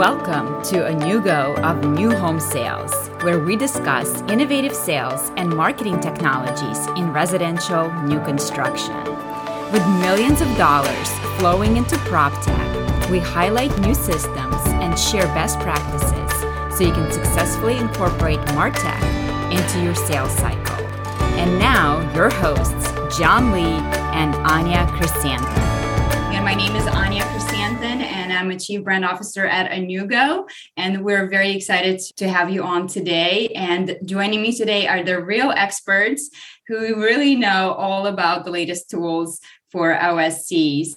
Welcome to a new go of new home sales, where we discuss innovative sales and marketing technologies in residential new construction. With millions of dollars flowing into prop tech, we highlight new systems and share best practices so you can successfully incorporate MarTech into your sales cycle. And now, your hosts, John Lee and Anya Chrysanthemum. And my name is Anya Chrysanthemum, I'm a Chief Brand Officer at Anewgo. And we're very excited to have you on today. And joining me today are the real experts who really know all about the latest tools for OSCs.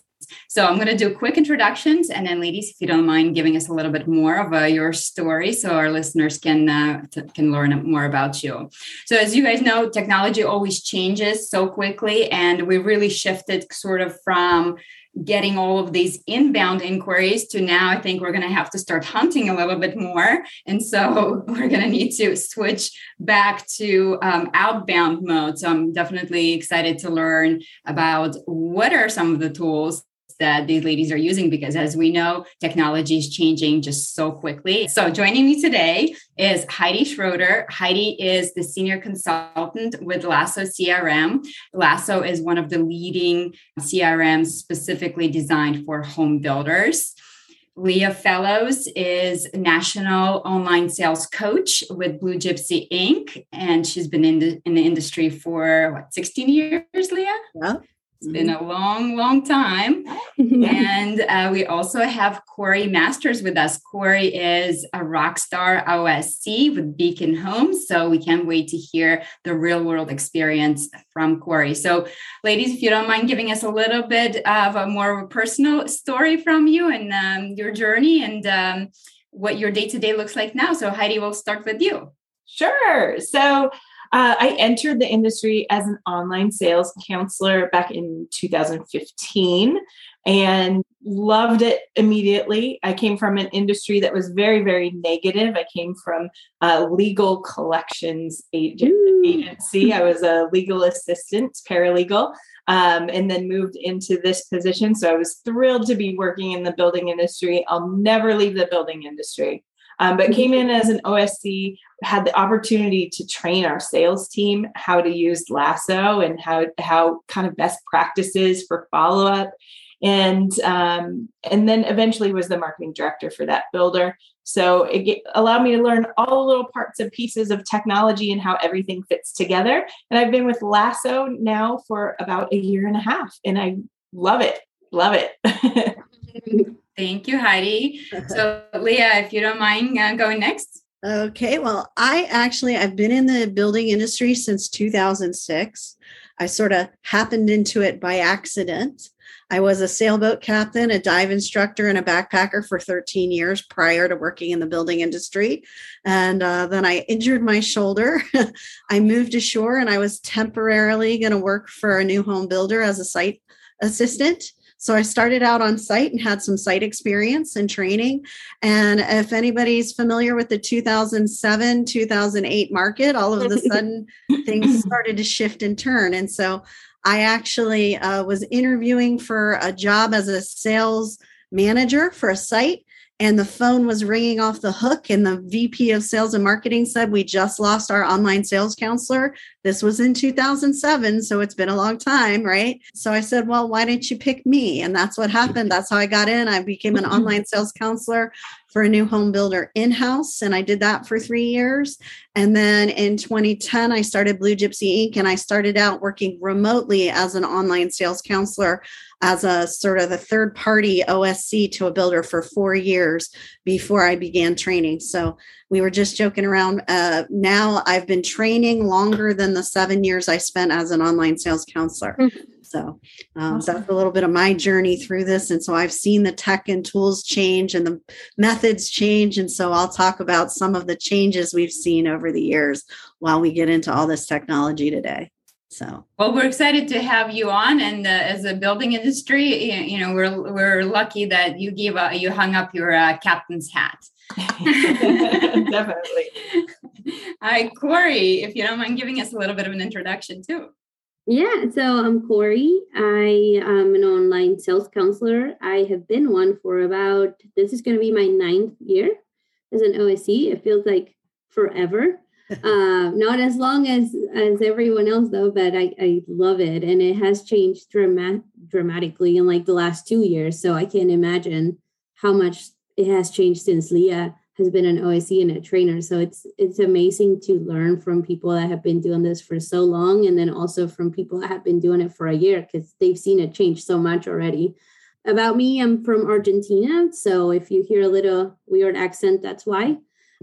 So I'm going to do quick introductions, and then, ladies, if you don't mind giving us a little bit more of uh, your story, so our listeners can uh, t- can learn more about you. So, as you guys know, technology always changes so quickly, and we really shifted sort of from getting all of these inbound inquiries to now i think we're going to have to start hunting a little bit more. And so we're going to need to switch back to um, outbound mode so i'm definitely excited to learn about what are some of the tools that these ladies are using because as we know technology is changing just so quickly so joining me today is heidi schroeder heidi is the senior consultant with lasso crm lasso is one of the leading crms specifically designed for home builders Leah Fellows is national online sales coach with Blue Gypsy Inc. And she's been in the in the industry for what 16 years, Leah? Yeah. It's been a long, long time. and uh, we also have Corey Masters with us. Corey is a rock star OSC with Beacon Homes. So we can't wait to hear the real world experience from Corey. So, ladies, if you don't mind giving us a little bit of a more personal story from you and um, your journey and um, what your day to day looks like now. So, Heidi, we'll start with you. Sure. So, uh, I entered the industry as an online sales counselor back in 2015 and loved it immediately. I came from an industry that was very, very negative. I came from a legal collections agent, agency. I was a legal assistant, paralegal, um, and then moved into this position. So I was thrilled to be working in the building industry. I'll never leave the building industry um, but came in as an OSC, had the opportunity to train our sales team how to use Lasso and how how kind of best practices for follow up, and um, and then eventually was the marketing director for that builder. So it get, allowed me to learn all the little parts and pieces of technology and how everything fits together. And I've been with Lasso now for about a year and a half, and I love it. Love it. Thank you, Heidi. So, Leah, if you don't mind uh, going next. Okay, well, I actually I've been in the building industry since 2006. I sort of happened into it by accident. I was a sailboat captain, a dive instructor, and a backpacker for 13 years prior to working in the building industry. And uh, then I injured my shoulder. I moved ashore and I was temporarily going to work for a new home builder as a site assistant. So I started out on site and had some site experience and training. And if anybody's familiar with the 2007 2008 market, all of a sudden things started to shift and turn. And so I actually uh, was interviewing for a job as a sales manager for a site and the phone was ringing off the hook and the vp of sales and marketing said we just lost our online sales counselor. This was in 2007 so it's been a long time right? So i said well why didn't you pick me? And that's what happened. That's how i got in. I became an mm-hmm. online sales counselor for a new home builder in-house and i did that for three years. And then in 2010 i started blue gypsy inc and i started out working remotely as an online sales counselor as a sort of a third party OSC to a builder for four years before I began training. So we were just joking around. Uh, now I've been training longer than the seven years I spent as an online sales counselor. Mm-hmm. So um, awesome. that's a little bit of my journey through this. And so I've seen the tech and tools change and the methods change. And so I'll talk about some of the changes we've seen over the years while we get into all this technology today. So, well, we're excited to have you on, and uh, as a building industry, you know, we're we're lucky that you gave a, you hung up your uh, captain's hat. Definitely. Hi, Corey. If you don't mind giving us a little bit of an introduction too. Yeah, so I'm Corey. I am an online sales counselor. I have been one for about, this is going to be my ninth year as an OSC. It feels like forever. uh, not as long as as everyone else though, but I, I love it. And it has changed dramatic dramatically in like the last two years. So I can't imagine how much it has changed since Leah has been an OSC and a trainer. So it's it's amazing to learn from people that have been doing this for so long, and then also from people that have been doing it for a year because they've seen it change so much already. About me, I'm from Argentina, so if you hear a little weird accent, that's why.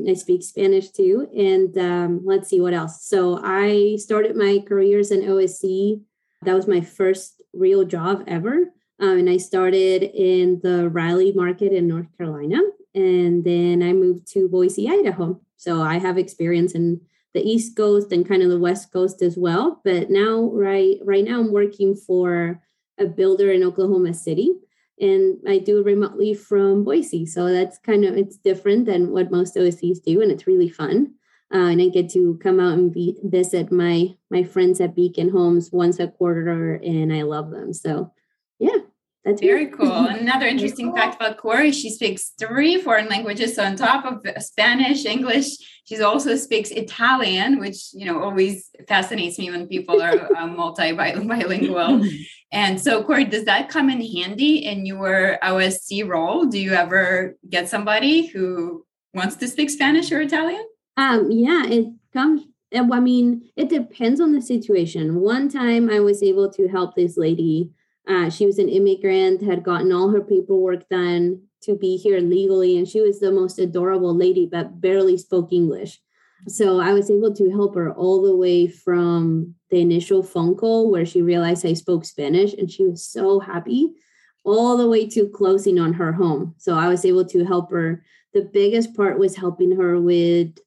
I speak Spanish too. And um, let's see what else. So I started my career as an OSC. That was my first real job ever. Um, and I started in the Raleigh market in North Carolina and then I moved to Boise, Idaho. So I have experience in the East Coast and kind of the West Coast as well. But now, right right now, I'm working for a builder in Oklahoma City, and I do remotely from Boise. So that's kind of it's different than what most OSCs do, and it's really fun. Uh, and I get to come out and be, visit my my friends at Beacon Homes once a quarter, and I love them. So, yeah, that's very cool. Another interesting cool. fact about Corey, she speaks three foreign languages. So on top of Spanish, English, she also speaks Italian, which you know always fascinates me when people are uh, multi bilingual. And so, Corey, does that come in handy in your OSC role? Do you ever get somebody who wants to speak Spanish or Italian? Um, yeah, it comes. I mean, it depends on the situation. One time, I was able to help this lady uh, she was an immigrant, had gotten all her paperwork done to be here legally, and she was the most adorable lady, but barely spoke English. So I was able to help her all the way from the initial phone call where she realized I spoke Spanish, and she was so happy, all the way to closing on her home. So I was able to help her. The biggest part was helping her with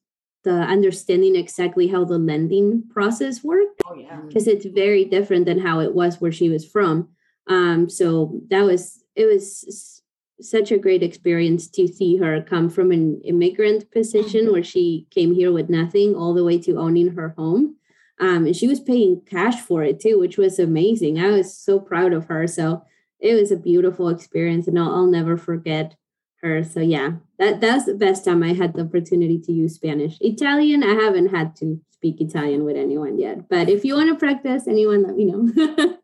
the understanding exactly how the lending process worked. Oh, yeah. Because it's very different than how it was where she was from. Um, so that was it was such a great experience to see her come from an immigrant position where she came here with nothing all the way to owning her home. Um, and she was paying cash for it too, which was amazing. I was so proud of her. So it was a beautiful experience, and I'll, I'll never forget her. So yeah, that that's the best time I had the opportunity to use Spanish. Italian, I haven't had to speak Italian with anyone yet. But if you want to practice, anyone let me know.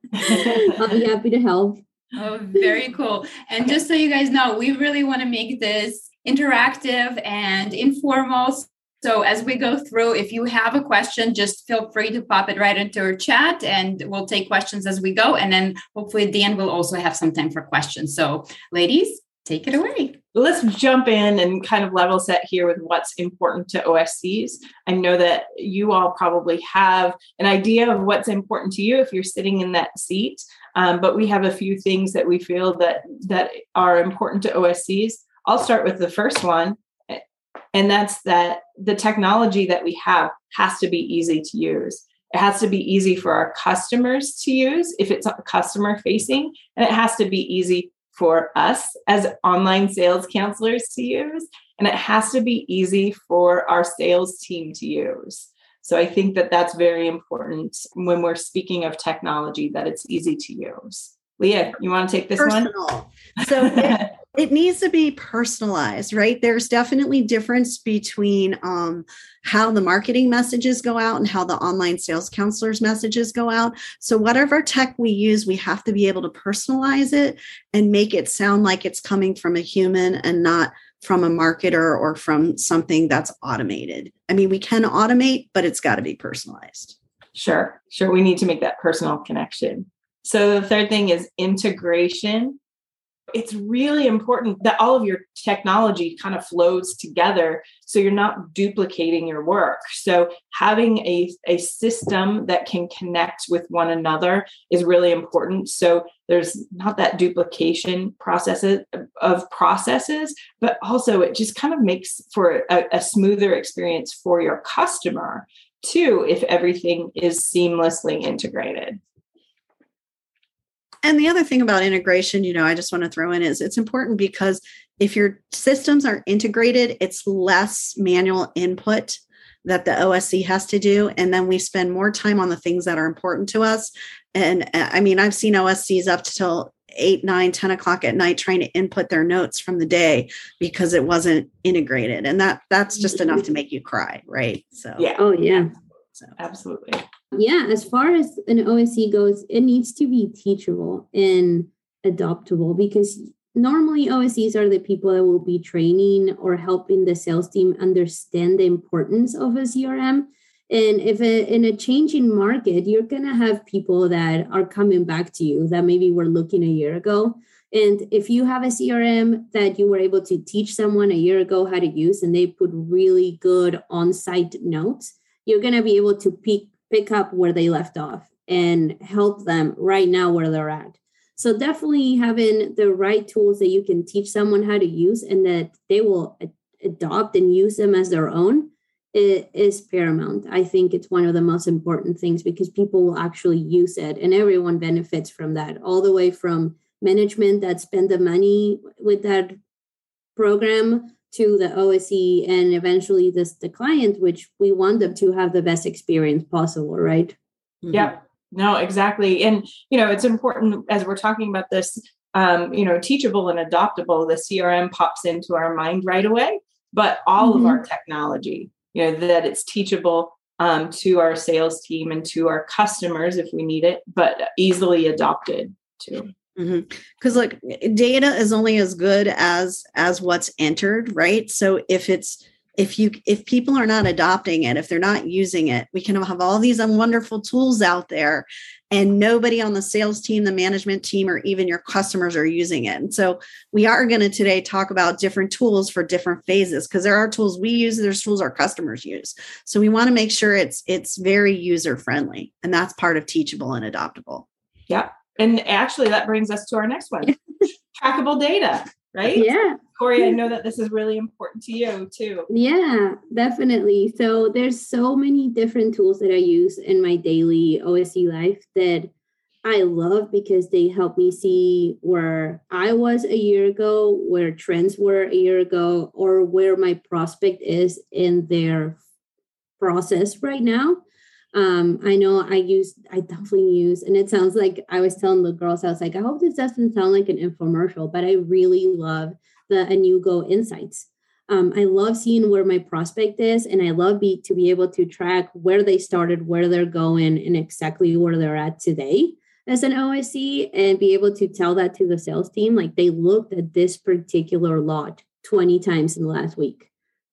I'll be happy to help. Oh, very cool. And just so you guys know, we really want to make this interactive and informal. So as we go through, if you have a question, just feel free to pop it right into our chat and we'll take questions as we go. And then hopefully at the end, we'll also have some time for questions. So ladies, take it away let's jump in and kind of level set here with what's important to OSCs. I know that you all probably have an idea of what's important to you if you're sitting in that seat, um, but we have a few things that we feel that that are important to OSCs. I'll start with the first one, and that's that the technology that we have has to be easy to use. It has to be easy for our customers to use if it's customer facing, and it has to be easy for us as online sales counselors to use, and it has to be easy for our sales team to use. So I think that that's very important when we're speaking of technology that it's easy to use. Leah, you want to take this Personal. one? So it, it, needs to be personalized, right? There's definitely difference between um, how the marketing messages go out and how the online sales counselors messages go out. So whatever tech we use, we have to be able to personalize it and make it sound like it's coming from a human and not from a marketer or from something that's automated. I mean, we can automate, but it's got to be personalized. Sure, sure. We need to make that personal connection. So the third thing is integration. It's really important that all of your technology kind of flows together so you're not duplicating your work. So having a, a system that can connect with one another is really important. So there's not that duplication processes of processes, but also it just kind of makes for a, a smoother experience for your customer too if everything is seamlessly integrated. And the other thing about integration, you know, I just want to throw in is it's important because if your systems are integrated, it's less manual input that the OSC has to do. And then we spend more time on the things that are important to us. And uh, I mean, I've seen OSCs up till eight, nine, 10 o'clock at night trying to input their notes from the day because it wasn't integrated. And that that's just enough to make you cry, right? So Yeah. Oh yeah. So Absolutely. Yeah, as far as an OSC goes, it needs to be teachable and adoptable because normally OSCs are the people that will be training or helping the sales team understand the importance of a CRM. And if a, in a changing market, you're going to have people that are coming back to you that maybe were looking a year ago. And if you have a CRM that you were able to teach someone a year ago how to use and they put really good on site notes, you're going to be able to pick, pick up where they left off and help them right now where they're at. So definitely having the right tools that you can teach someone how to use and that they will adopt and use them as their own is paramount. I think it's one of the most important things because people will actually use it and everyone benefits from that, all the way from management that spend the money with that program to the OSC and eventually this the client, which we want them to have the best experience possible, right? mhm. Yeah. No, exactly. And you know, it's important as we're talking about this, um, you know, teachable and adoptable, the CRM pops into our mind right away, but all Mhm. of our technology, you know, that it's teachable um, to our sales team and to our customers if we need it, but easily adopted too. because look data is only as good as as what's entered right so if it's if you if people are not adopting it if they're not using it we can have all these wonderful tools out there and nobody on the sales team the management team or even your customers are using it. And so we are going to today talk about different tools for different phases because there are tools we use there's tools our customers use. So we want to make sure it's it's very user friendly and that's part of teachable and adoptable. Yeah. And actually, that brings us to our next one. Trackable data, right? Yeah. Corey, I know that this is really important to you too. Yeah, definitely. So there's so many different tools that I use in my daily OSC life that I love because they help me see where I was a year ago, where trends were a year ago, or where my prospect is in their process right now. Um, I know I use, I definitely use, and it sounds like I was telling the girls, I was like, I hope this doesn't sound like an infomercial, but I really love the Anewgo Insights. Um, I love seeing where my prospect is, and I love be, to be able to track where they started, where they're going, and exactly where they're at today as an OSC, and be able to tell that to the sales team. Like they looked at this particular lot 20 times in the last week.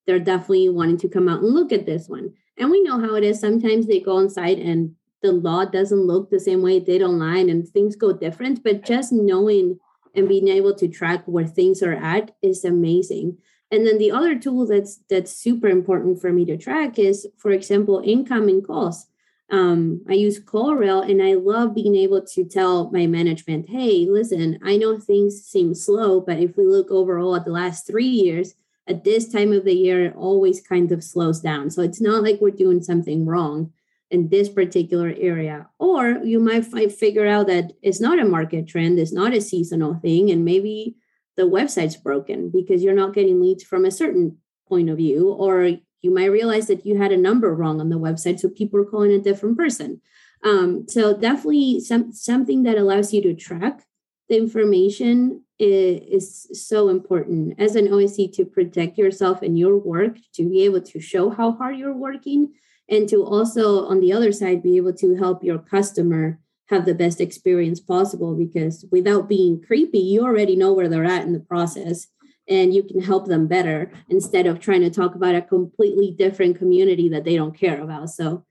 They're definitely wanting to come out and look at this one. And we know how it is. Sometimes they go on site and the law doesn't look the same way it did online and things go different. But just knowing and being able to track where things are at is amazing. And then the other tool that's that's super important for me to track is, for example, incoming calls. Um, I use CallRail and I love being able to tell my management, hey, listen, I know things seem slow, but if we look overall at the last three years, at this time of the year, it always kind of slows down. So it's not like we're doing something wrong in this particular area. Or you might fi- figure out that it's not a market trend, it's not a seasonal thing, and maybe the website's broken because you're not getting leads from a certain point of view, or you might realize that you had a number wrong on the website, so people are calling a different person. Um, so definitely some something that allows you to track the information is, is so important as an OSC to protect yourself and your work, to be able to show how hard you're working, and to also on the other side be able to help your customer have the best experience possible because without being creepy you already know where they're at in the process and you can help them better instead of trying to talk about a completely different community that they don't care about so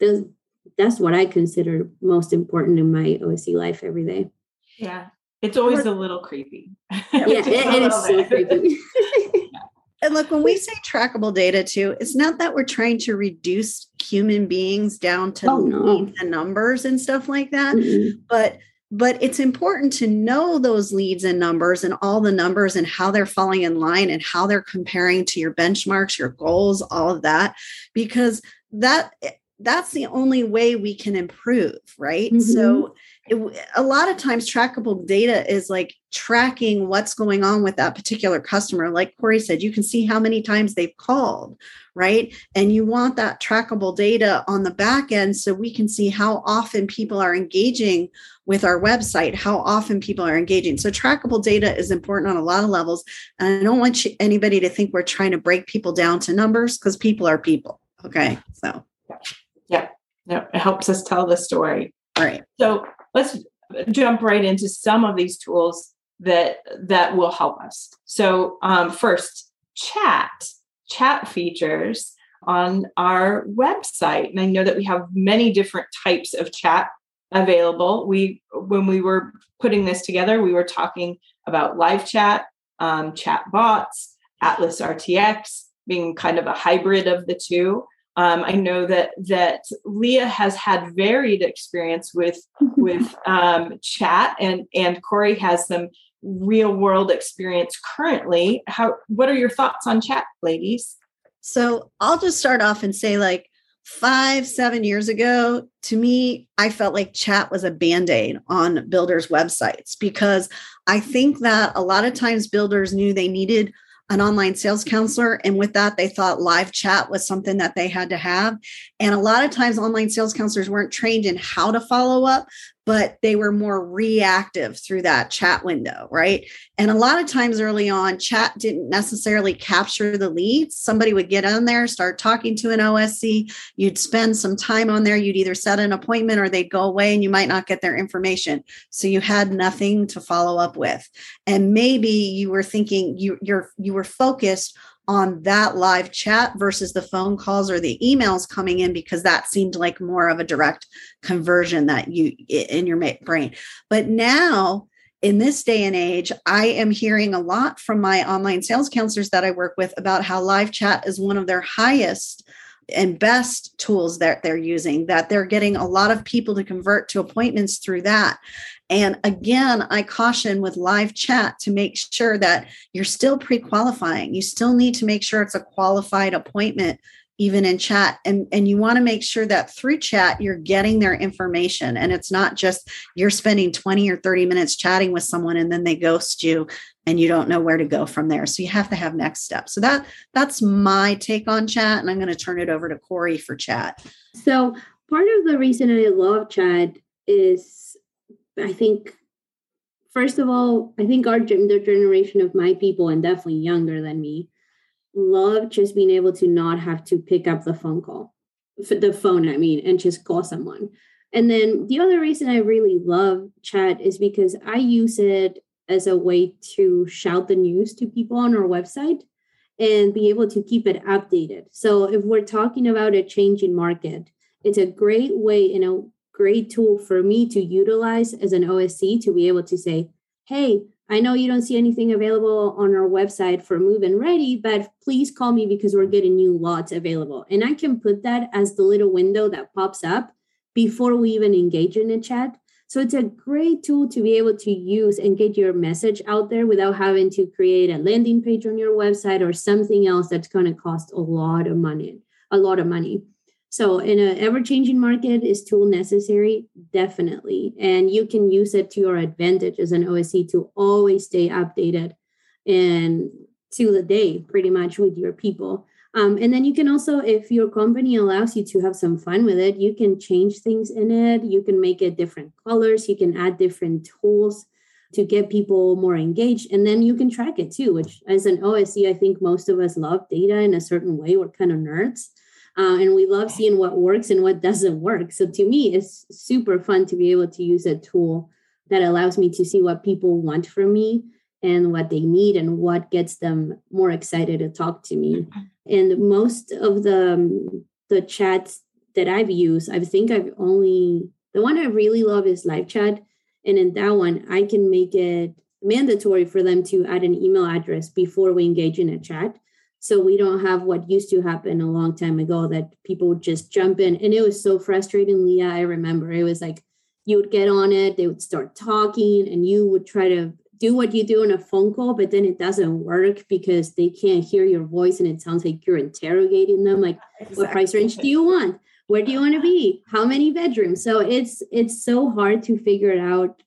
those, that's what i consider most important in my osc life every day Yeah. It's always a little creepy. yeah it, it is so creepy And look, when we say trackable data too, it's not that we're trying to reduce human beings down to Oh, no. leads and numbers and stuff like that, Mm-mm. but but it's important to know those leads and numbers and all the numbers and how they're falling in line and how they're comparing to your benchmarks, your goals, all of that, because that that's the only way we can improve, right? Mm-hmm. So it, a lot of times trackable data is like tracking what's going on with that particular customer. Like Corey said, you can see how many times they've called, right? And you want that trackable data on the back end so we can see how often people are engaging with our website, how often people are engaging. So trackable data is important on a lot of levels. And I don't want you, anybody to think we're trying to break people down to numbers because people are people. Okay. So yeah. No, it helps us tell the story. All right. So let's jump right into some of these tools that that will help us. So um, first, chat chat features on our website, and I know that we have many different types of chat available. We when we were putting this together, we were talking about live chat, um, chat bots, Atlas RTX being kind of a hybrid of the two. Um, I know that that Leah has had varied experience with with um, chat, and and Corey has some real world experience currently. How? What are your thoughts on chat, ladies? So I'll just start off and say, like five, seven years ago, to me, I felt like chat was a band aid on builders' websites because I think that a lot of times builders knew they needed an online sales counselor. And with that, they thought live chat was something that they had to have. And a lot of times, online sales counselors weren't trained in how to follow up, but they were more reactive through that chat window, right? And a lot of times early on, chat didn't necessarily capture the leads. Somebody would get on there, start talking to an OSC. You'd spend some time on there. You'd either set an appointment or they'd go away and you might not get their information. So you had nothing to follow up with. And maybe you were thinking you, you're you were focused on that live chat versus the phone calls or the emails coming in because that seemed like more of a direct conversion that you in your brain. But now in this day and age i am hearing a lot from my online sales counselors that i work with about how live chat is one of their highest and best tools that they're using that they're getting a lot of people to convert to appointments through that and again, I caution with live chat to make sure that you're still pre qualifying. You still need to make sure it's a qualified appointment even in chat. And and you want to make sure that through chat you're getting their information and it's not just you're spending 20 or 30 minutes chatting with someone and then they ghost you and you don't know where to go from there. So you have to have next steps. So that that's my take on chat and i'm going to turn it over to corey for chat. So part of the reason i love chat is I think, first of all, I think our the generation of my people, and definitely younger than me, love just being able to not have to pick up the phone call, the phone, I mean, and just call someone. And then the other reason I really love chat is because I use it as a way to shout the news to people on our website and be able to keep it updated. So if we're talking about a changing market, it's a great way, you know, great tool for me to utilize as an OSC to be able to say, hey, I know you don't see anything available on our website for move and ready, but please call me because we're getting new lots available. And I can put that as the little window that pops up before we even engage in a chat. So it's a great tool to be able to use and get your message out there without having to create a landing page on your website or something else that's going to cost a lot of money, a lot of money. So, in an ever changing market, is tool necessary? Definitely. And you can use it to your advantage as an OSC to always stay updated and to the day, pretty much with your people. Um, and then you can also, if your company allows you to have some fun with it, you can change things in it. You can make it different colors. You can add different tools to get people more engaged. And then you can track it too, which as an OSC, I think most of us love data in a certain way. We're kind of nerds. Uh, and we love seeing what works and what doesn't work. So to me, it's super fun to be able to use a tool that allows me to see what people want from me and what they need and what gets them more excited to talk to me. And most of the um, the chats that I've used, I think I've only the one I really love is live chat. And in that one, I can make it mandatory for them to add an email address before we engage in a chat so we don't have what used to happen a long time ago that people would just jump in. And it was so frustrating leah i remember. It was like you would get on it they would start talking and you would try to do what you do in a phone call but then it doesn't work because they can't hear your voice and it sounds like you're interrogating them like exactly. what price range do you want? Where do you want to be? How many bedrooms? So it's it's so hard to figure out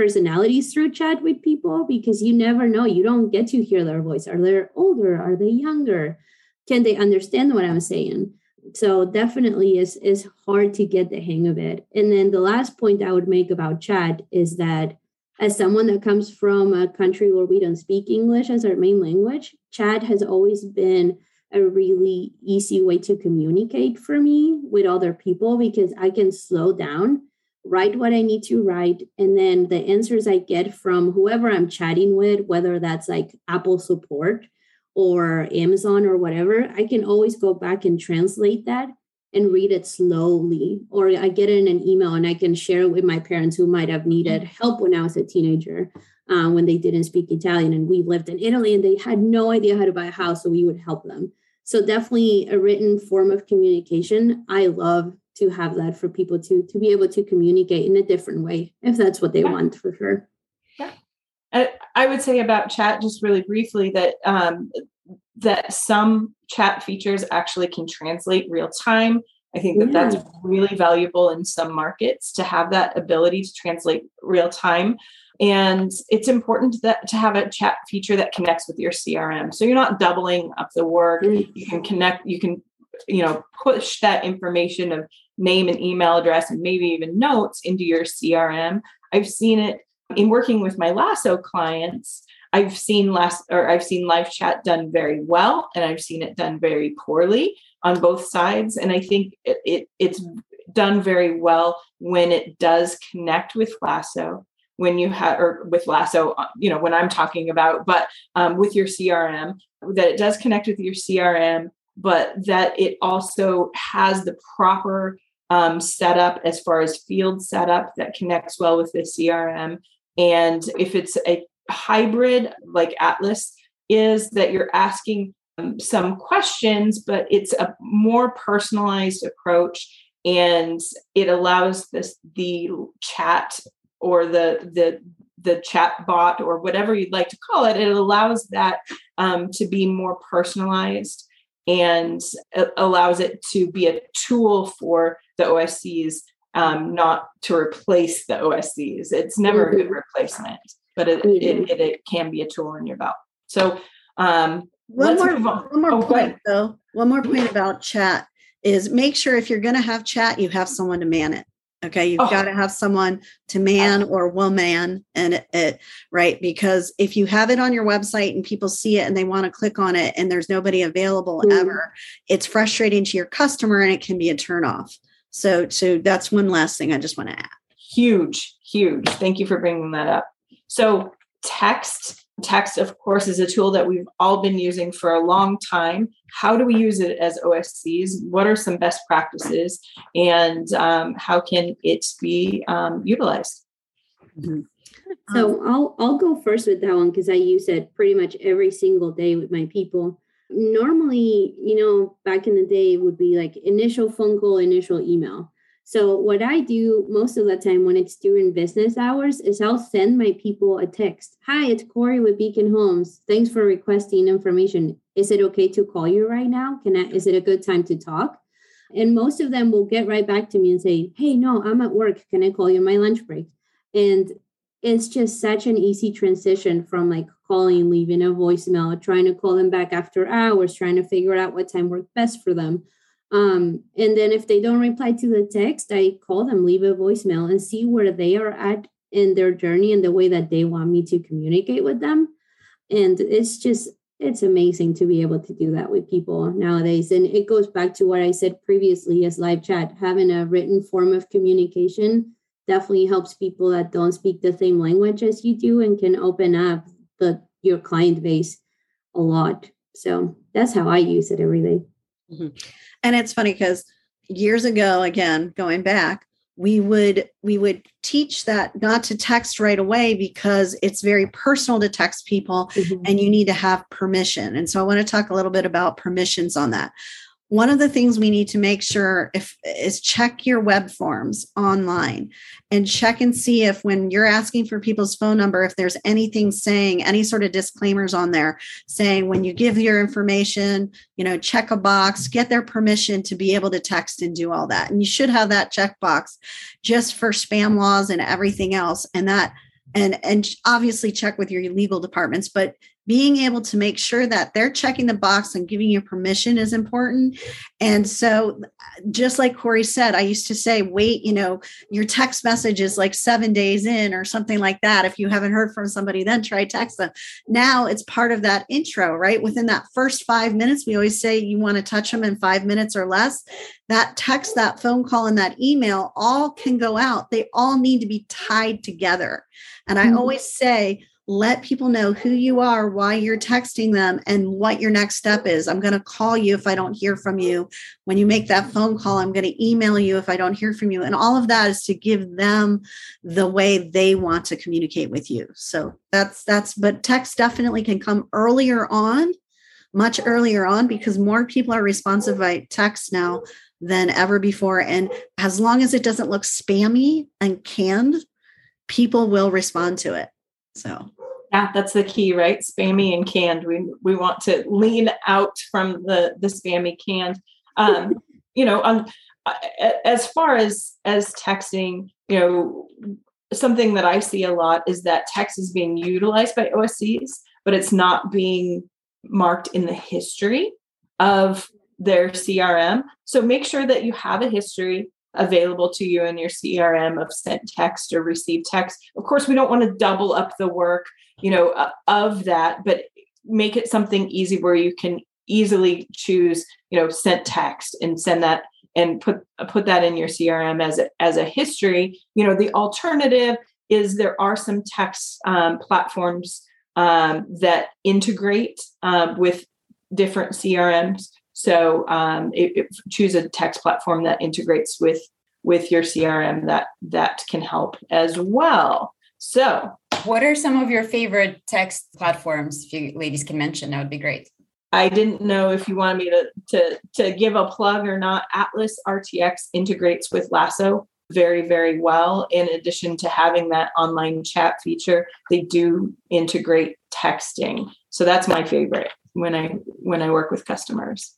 personalities through chat with people because you never know. You don't get to hear their voice. Are they older? Are they younger? Can they understand what i'm saying? So definitely is is hard to get the hang of it. And then the last point i would make about chat is that as someone that comes from a country where we don't speak english as our main language chat has always been a really easy way to communicate for me with other people because i can slow down write what i need to write and then the answers i get from whoever i'm chatting with whether that's like apple support or Amazon or whatever, I can always go back and translate that and read it slowly. Or I get it in an email and I can share it with my parents who might have needed help when I was a teenager uh, when they didn't speak Italian and we lived in Italy and they had no idea how to buy a house. So we would help them. So definitely a written form of communication. I love to have that for people to to be able to communicate in a different way if that's what they yeah. want for sure. Yeah. I would say about chat just really briefly that um, that some chat features actually can translate real time. I think that yeah. that's really valuable in some markets to have that ability to translate real time. And it's important that to have a chat feature that connects with your CRM. So you're not doubling up the work. Mm-hmm. You can connect, you can, you know, push that information of name and email address and maybe even notes into your CRM. I've seen it in working with my lasso clients i've seen last or i've seen live chat done very well and i've seen it done very poorly on both sides and i think it, it it's done very well when it does connect with lasso when you have or with lasso uh, you know when i'm talking about but um, with your crm that it does connect with your crm but that it also has the proper um, setup as far as field setup that connects well with the crm and if it's a hybrid like Atlas is that you're asking um, some questions, but it's a more personalized approach and it allows this the chat or the the the chat bot or whatever you'd like to call it it allows that um, to be more personalized and allows it to be a tool for the oscs um, not to replace the OSCs. It's never mm-hmm. a good mm-hmm. replacement, but it, mm-hmm. it, it, it, can be a tool in your belt. So, um, one more, on. one more oh, point though. One more point about chat is make sure if you're going to have chat, you have someone to man it. Okay, you've oh. got to have someone to man or woman and it, it, right because if you have it on your website and people see it and they want to click on it and there's nobody available mm. ever, it's frustrating to your customer and it can be a turnoff. So, so that's one last thing I just want to add. Huge, huge. Thank you for bringing that up. So, text, text, of course, is a tool that we've all been using for a long time. How do we use it as OSCs? What are some best practices, and um, how can it be um, utilized? Mm-hmm. So I'll I'll go first with that one because I use it pretty much every single day with my people normally, you know, back in the day it would be like initial phone call, initial email. So what I do most of the time when it's during business hours is I'll send my people a text. Hi, it's Corey with Beacon Homes. Thanks for requesting information. Is it okay to call you right now? Can I is it a good time to talk? And most of them will get right back to me and say, Hey, no, I'm at work. Can I call you my lunch break? And it's just such an easy transition from like calling, leaving a voicemail, trying to call them back after hours, trying to figure out what time worked best for them. Um, and then if they don't reply to the text, I call them, leave a voicemail, and see where they are at in their journey and the way that they want me to communicate with them. And it's just, it's amazing to be able to do that with people nowadays. And it goes back to what I said previously as live chat, having a written form of communication definitely helps people that don't speak the same language as you do and can open up the your client base a lot. So that's how I use it every day. Mm-hmm. And it's funny because years ago, again, going back, we would we would teach that not to text right away because it's very personal to text people mm-hmm. and you need to have permission and so i want to talk a little bit about permissions on that one of the things we need to make sure if is check your web forms online and check and see if when you're asking for people's phone number if there's anything saying any sort of disclaimers on there saying when you give your information you know check a box get their permission to be able to text and do all that. And you should have that checkbox just for spam laws and everything else. And that and and obviously check with your legal departments but being able to make sure that they're checking the box and giving you permission is important. And so, just like Corey said, I used to say, wait, you know, your text message is like seven days in or something like that. If you haven't heard from somebody, then try text them. Now it's part of that intro, right? Within that first five minutes, we always say you want to touch them in five minutes or less. That text, that phone call, and that email all can go out. They all need to be tied together. And I mm-hmm. always say, let people know who you are, why you're texting them, and what your next step is. I'm going to call you if I don't hear from you. When you make that phone call, I'm going to email you if I don't hear from you. And all of that is to give them the way they want to communicate with you. So that's that's but text definitely can come earlier on, much earlier on because more people are responsive by text now than ever before and as long as it doesn't look spammy and canned, people will respond to it. So yeah, that's the key, right? Spammy and canned. We we want to lean out from the the spammy canned. Um, you know, um, as far as as texting, you know, something that I see a lot is that text is being utilized by OSCs, but it's not being marked in the history of their CRM. So make sure that you have a history available to you in your CRM of sent text or received text. Of course, we don't want to double up the work, you know, uh, of that, but make it something easy where you can easily choose, you know, sent text and send that and put put that in your CRM as a, as a history. You know, the alternative is there are some text um, platforms um, that integrate um, with different CRMs so um, it, it, choose a text platform that integrates with with your CRM that that can help as well. So, what are some of your favorite text platforms? If you ladies can mention, that would be great. I didn't know if you wanted me to to to give a plug or not. Atlas RTX integrates with Lasso very very well. In addition to having that online chat feature, they do integrate texting. So that's my favorite when I when I work with customers.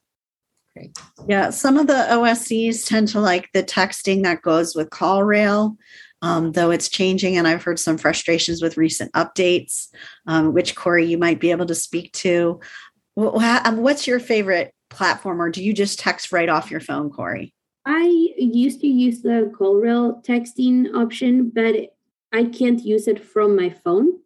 Great. Yeah, some of the OSCs tend to like the texting that goes with CallRail, um, though it's changing, and I've heard some frustrations with recent updates, um, which Corey you might be able to speak to. Um, what's your favorite platform, or do you just text right off your phone, Corey? I used to use the CallRail texting option, but I can't use it from my phone.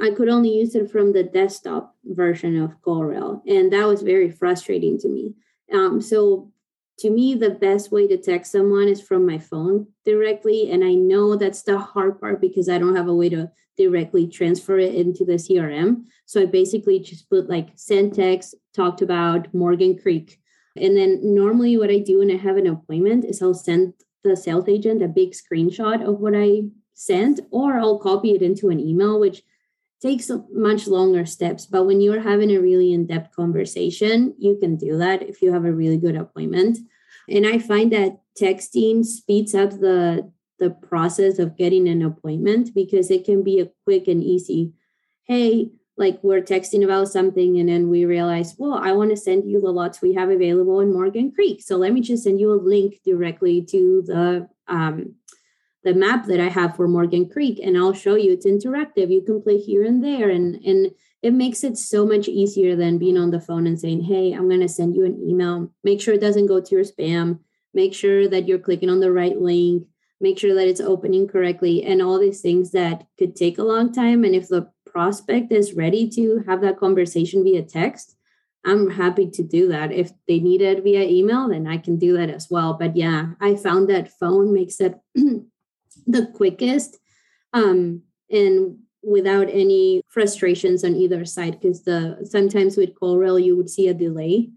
I could only use it from the desktop version of CallRail, and that was very frustrating to me. Um, so to me, the best way to text someone is from my phone directly. And I know that's the hard part because I don't have a way to directly transfer it into the CRM. So I basically just put like send text, talked about Morgan Creek. And then normally what I do when I have an appointment is I'll send the sales agent a big screenshot of what I sent, or I'll copy it into an email, which takes much longer steps but when you're having a really in-depth conversation you can do that if you have a really good appointment. And i find that texting speeds up the the process of getting an appointment because it can be a quick and easy hey like we're texting about something and then we realize well i want to send you the lots we have available in morgan creek so let me just send you a link directly to the um, the map that I have for Morgan Creek and I'll show you it's interactive. You can play here and there and and it makes it so much easier than being on the phone and saying, "Hey, I'm going to send you an email. Make sure it doesn't go to your spam. Make sure that you're clicking on the right link. Make sure that it's opening correctly and all these things that could take a long time and if the prospect is ready to have that conversation via text, I'm happy to do that. If they need it via email, then I can do that as well. But yeah, I found that phone makes it the quickest um, and without any frustrations on either side because the sometimes with CallRail you would see a delay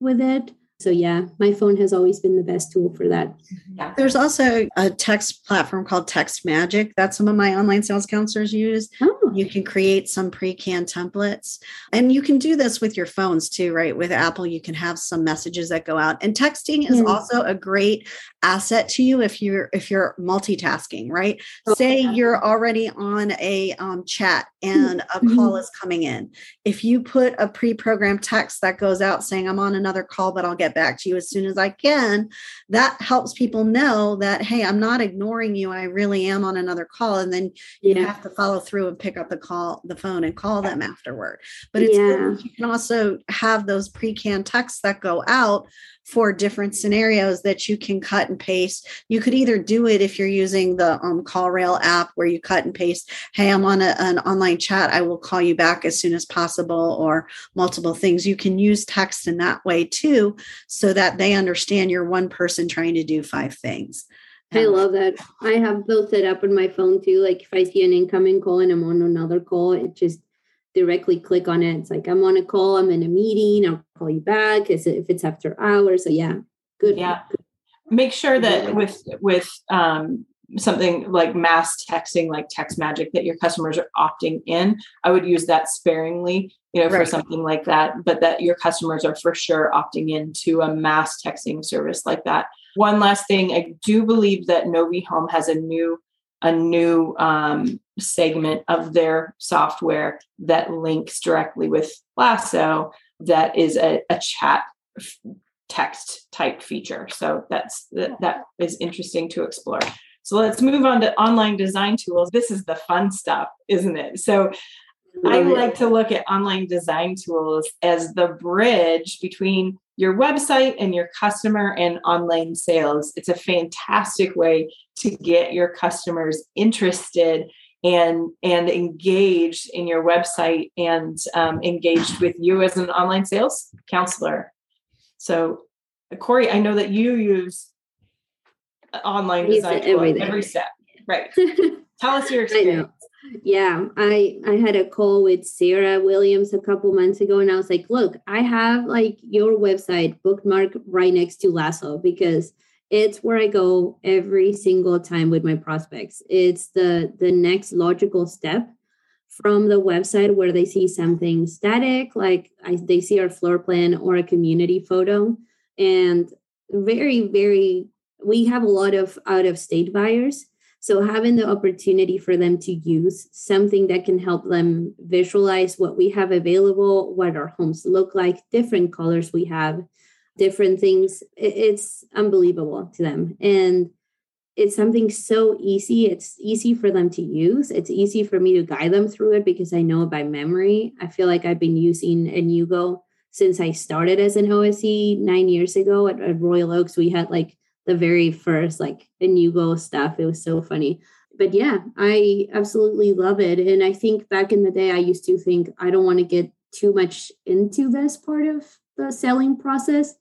with it So yeah, my phone has always been the best tool for that. Yeah. There's also a text platform called Text Magic that some of my online sales counselors use. Oh. You can create some pre-canned templates. And you can do this with your phones too, right? With Apple, you can have some messages that go out. And texting is also a great asset to you if you're if you're multitasking, right? Oh, Say yeah. you're already on a um, chat and a mm-hmm. call is coming in. If you put a pre-programmed text that goes out saying, I'm on another call, but I'll get back to you as soon as I can, that helps people know that, hey, I'm not ignoring you. I really am on another call. And then you yeah. have to follow through and pick up the call, the phone and call them afterward. But it's yeah. you can also have those pre-canned texts that go out for different scenarios that you can cut and paste. You could either do it if you're using the um, CallRail app where you cut and paste, hey, I'm on a, an online chat, I will call you back as soon as possible, or multiple things. You can use text in that way too, so that they understand you're one person trying to do five things. I love that. I have built it up on my phone too. Like if I see an incoming call and I'm on another call, it just directly click on it. It's like I'm on a call, I'm in a meeting, I'll call you back if it's after hours. So yeah, good. Yeah. Make sure that with with um, something like mass texting, like text magic, that your customers are opting in. I would use that sparingly, you know, right. for something like that, but that your customers are for sure opting into a mass texting service like that. One last thing, I do believe that Novi Home has a new a new um, segment of their software that links directly with Lasso that is a, a chat text type feature. So that's that, that is interesting to explore. So let's move on to online design tools. This is the fun stuff, isn't it? So I like to look at online design tools as the bridge between your website and your customer and online sales. It's a fantastic way to get your customers interested and and engaged in your website and um, engaged with you as an online sales counselor. So, Corey, I know that you use online design every step, right? Tell us your experience yeah i i had a call with sarah williams a couple months ago and i was like look i have like your website bookmark right next to lasso because it's where i go every single time with my prospects. It's the the next logical step from the website where they see something static like I, they see our floor plan or a community photo. And very very we have a lot of out of state buyers so, having the opportunity for them to use something that can help them visualize what we have available, what our homes look like, different colors we have, different things, it's unbelievable to them. And it's something so easy. It's easy for them to use. It's easy for me to guide them through it because I know it by memory. I feel like I've been using Anewgo since I started as an OSC nine years ago at, at Royal Oaks. We had like the very first like Anewgo stuff. It was so funny. But yeah, I absolutely love it. And I think back in the day, I used to think I don't want to get too much into this part of the selling process.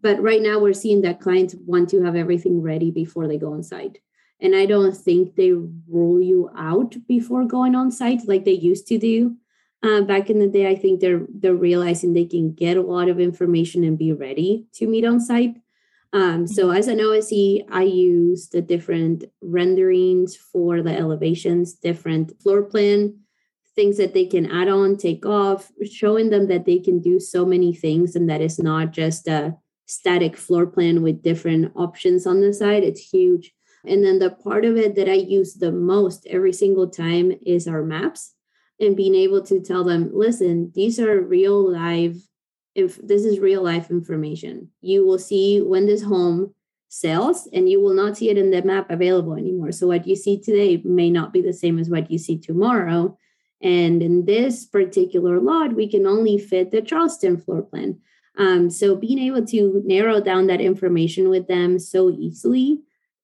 But right now, we're seeing that clients want to have everything ready before they go on site. And I don't think they rule you out before going on site like they used to do. Uh, back in the day, I think they're they're realizing they can get a lot of information and be ready to meet on site. Um, so as an OSC, I use the different renderings for the elevations, different floor plan, things that they can add on, take off, showing them that they can do so many things and that it's not just a static floor plan with different options on the side. It's huge. And then the part of it that I use the most every single time is our maps and being able to tell them, listen, these are real live if this is real life information. You will see when this home sells and you will not see it in the map available anymore. So what you see today may not be the same as what you see tomorrow. And in this particular lot, we can only fit the Charleston floor plan. Um, so being able to narrow down that information with them so easily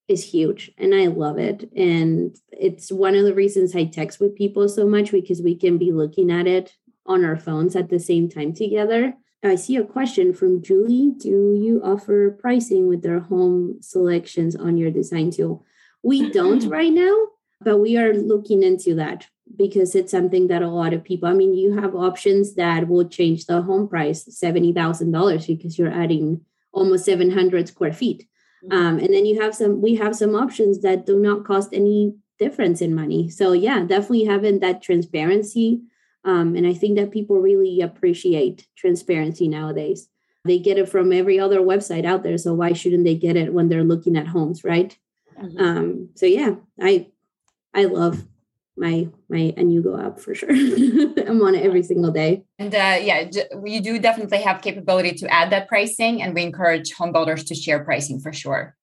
is huge and I love it. And it's one of the reasons I text with people so much because we can be looking at it on our phones at the same time together. I see a question from Julie. Do you offer pricing with their home selections on your design tool? We don't right now, but we are looking into that because it's something that a lot of people, I mean, you have options that will change the home price $70,000 because you're adding almost 700 square feet. Mm-hmm. Um, and then you have some, we have some options that do not cost any difference in money. So yeah, definitely having that transparency. Um, and I think that people really appreciate transparency nowadays. They get it from every other website out there. So why shouldn't they get it when they're looking at homes, right? Mm-hmm. Um, so yeah, I I love my my Anewgo app for sure. I'm on it every single day. And uh, yeah, we do definitely have capability to add that pricing, and we encourage home builders to share pricing for sure.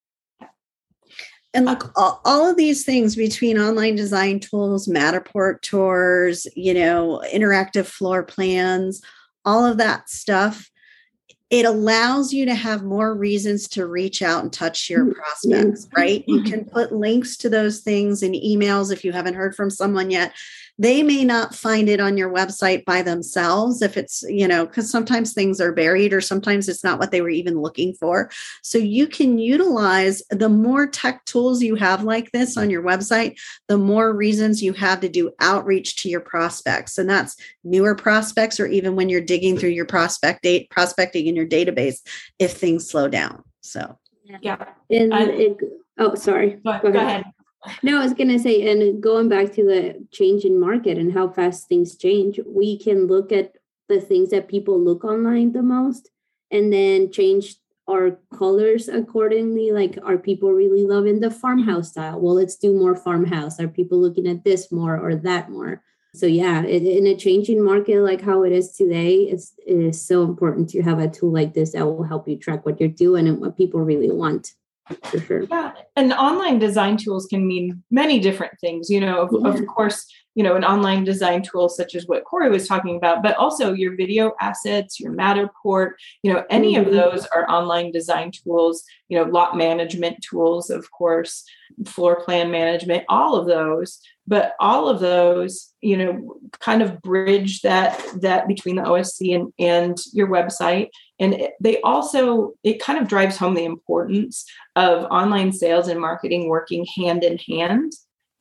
And look, all, all of these things between online design tools, Matterport tours, you know, interactive floor plans, all of that stuff it allows you to have more reasons to reach out and touch your mm, prospects, right? You can put links to those things in emails if you haven't heard from someone yet they may not find it on your website by themselves if it's you know because sometimes things are buried or sometimes it's not what they were even looking for. So you can utilize the more tech tools you have like this on your website the more reasons you have to do outreach to your prospects. And that's newer prospects or even when you're digging through your prospect date prospecting in your database if things slow down. So. Yeah. And it, oh sorry. Go, go ahead no, I was gonna say, and going back to the change in market and how fast things change, we can look at the things that people look online the most, and then change our colors accordingly. Like, are people really loving the farmhouse style? Well, let's do more farmhouse. Are people looking at this more or that more? So yeah, in a changing market like how it is today, it's it is so important to have a tool like this that will help you track what you're doing and what people really want for sure. Yeah, and online design tools can mean many different things. You know, of, yeah. of, course, you know, an online design tool such as what Corey was talking about, but also your video assets, your Matterport. You know, any mm-hmm. of those are online design tools. You know, lot management tools, of course, floor plan management, all of those. But all of those, you know, kind of bridge that that between the OSC and and your website and they also it kind of drives home the importance of online sales and marketing working hand in hand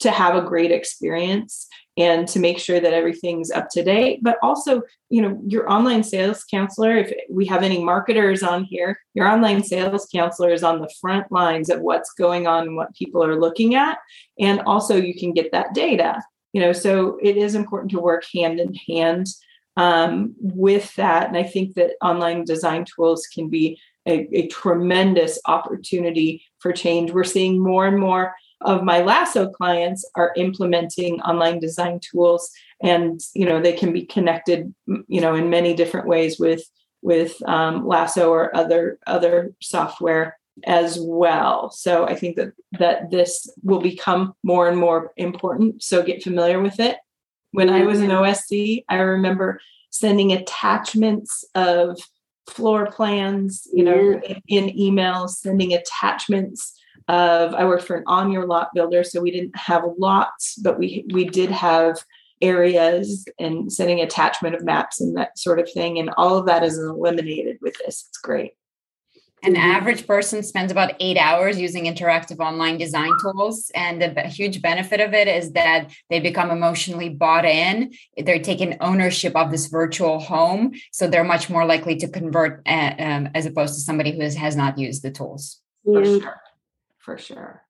to have a great experience and to make sure that everything's up to date but also you know your online sales counselor if we have any marketers on here your online sales counselor is on the front lines of what's going on and what people are looking at and also you can get that data you know so it is important to work hand in hand um, with that. And I think that online design tools can be a, a, tremendous opportunity for change. We're seeing more and more of my lasso clients are implementing online design tools and you know they can be connected you know in many different ways with with um, lasso or other other software as well. So i think that that this will become more and more important. So get familiar with it. When I was an OSC, I remember sending attachments of floor plans, you know, yeah. in, in, emails, sending attachments of I worked for an on your lot builder, so we didn't have lots, but we we did have areas and sending attachment of maps and that sort of thing. And all of that is eliminated with this. It's great. An average person spends about eight hours using interactive online design tools. And the huge benefit of it is that they become emotionally bought in. They're taking ownership of this virtual home. So they're much more likely to convert uh, um, as opposed to somebody who has, has not used the tools. Yeah. For sure. For sure.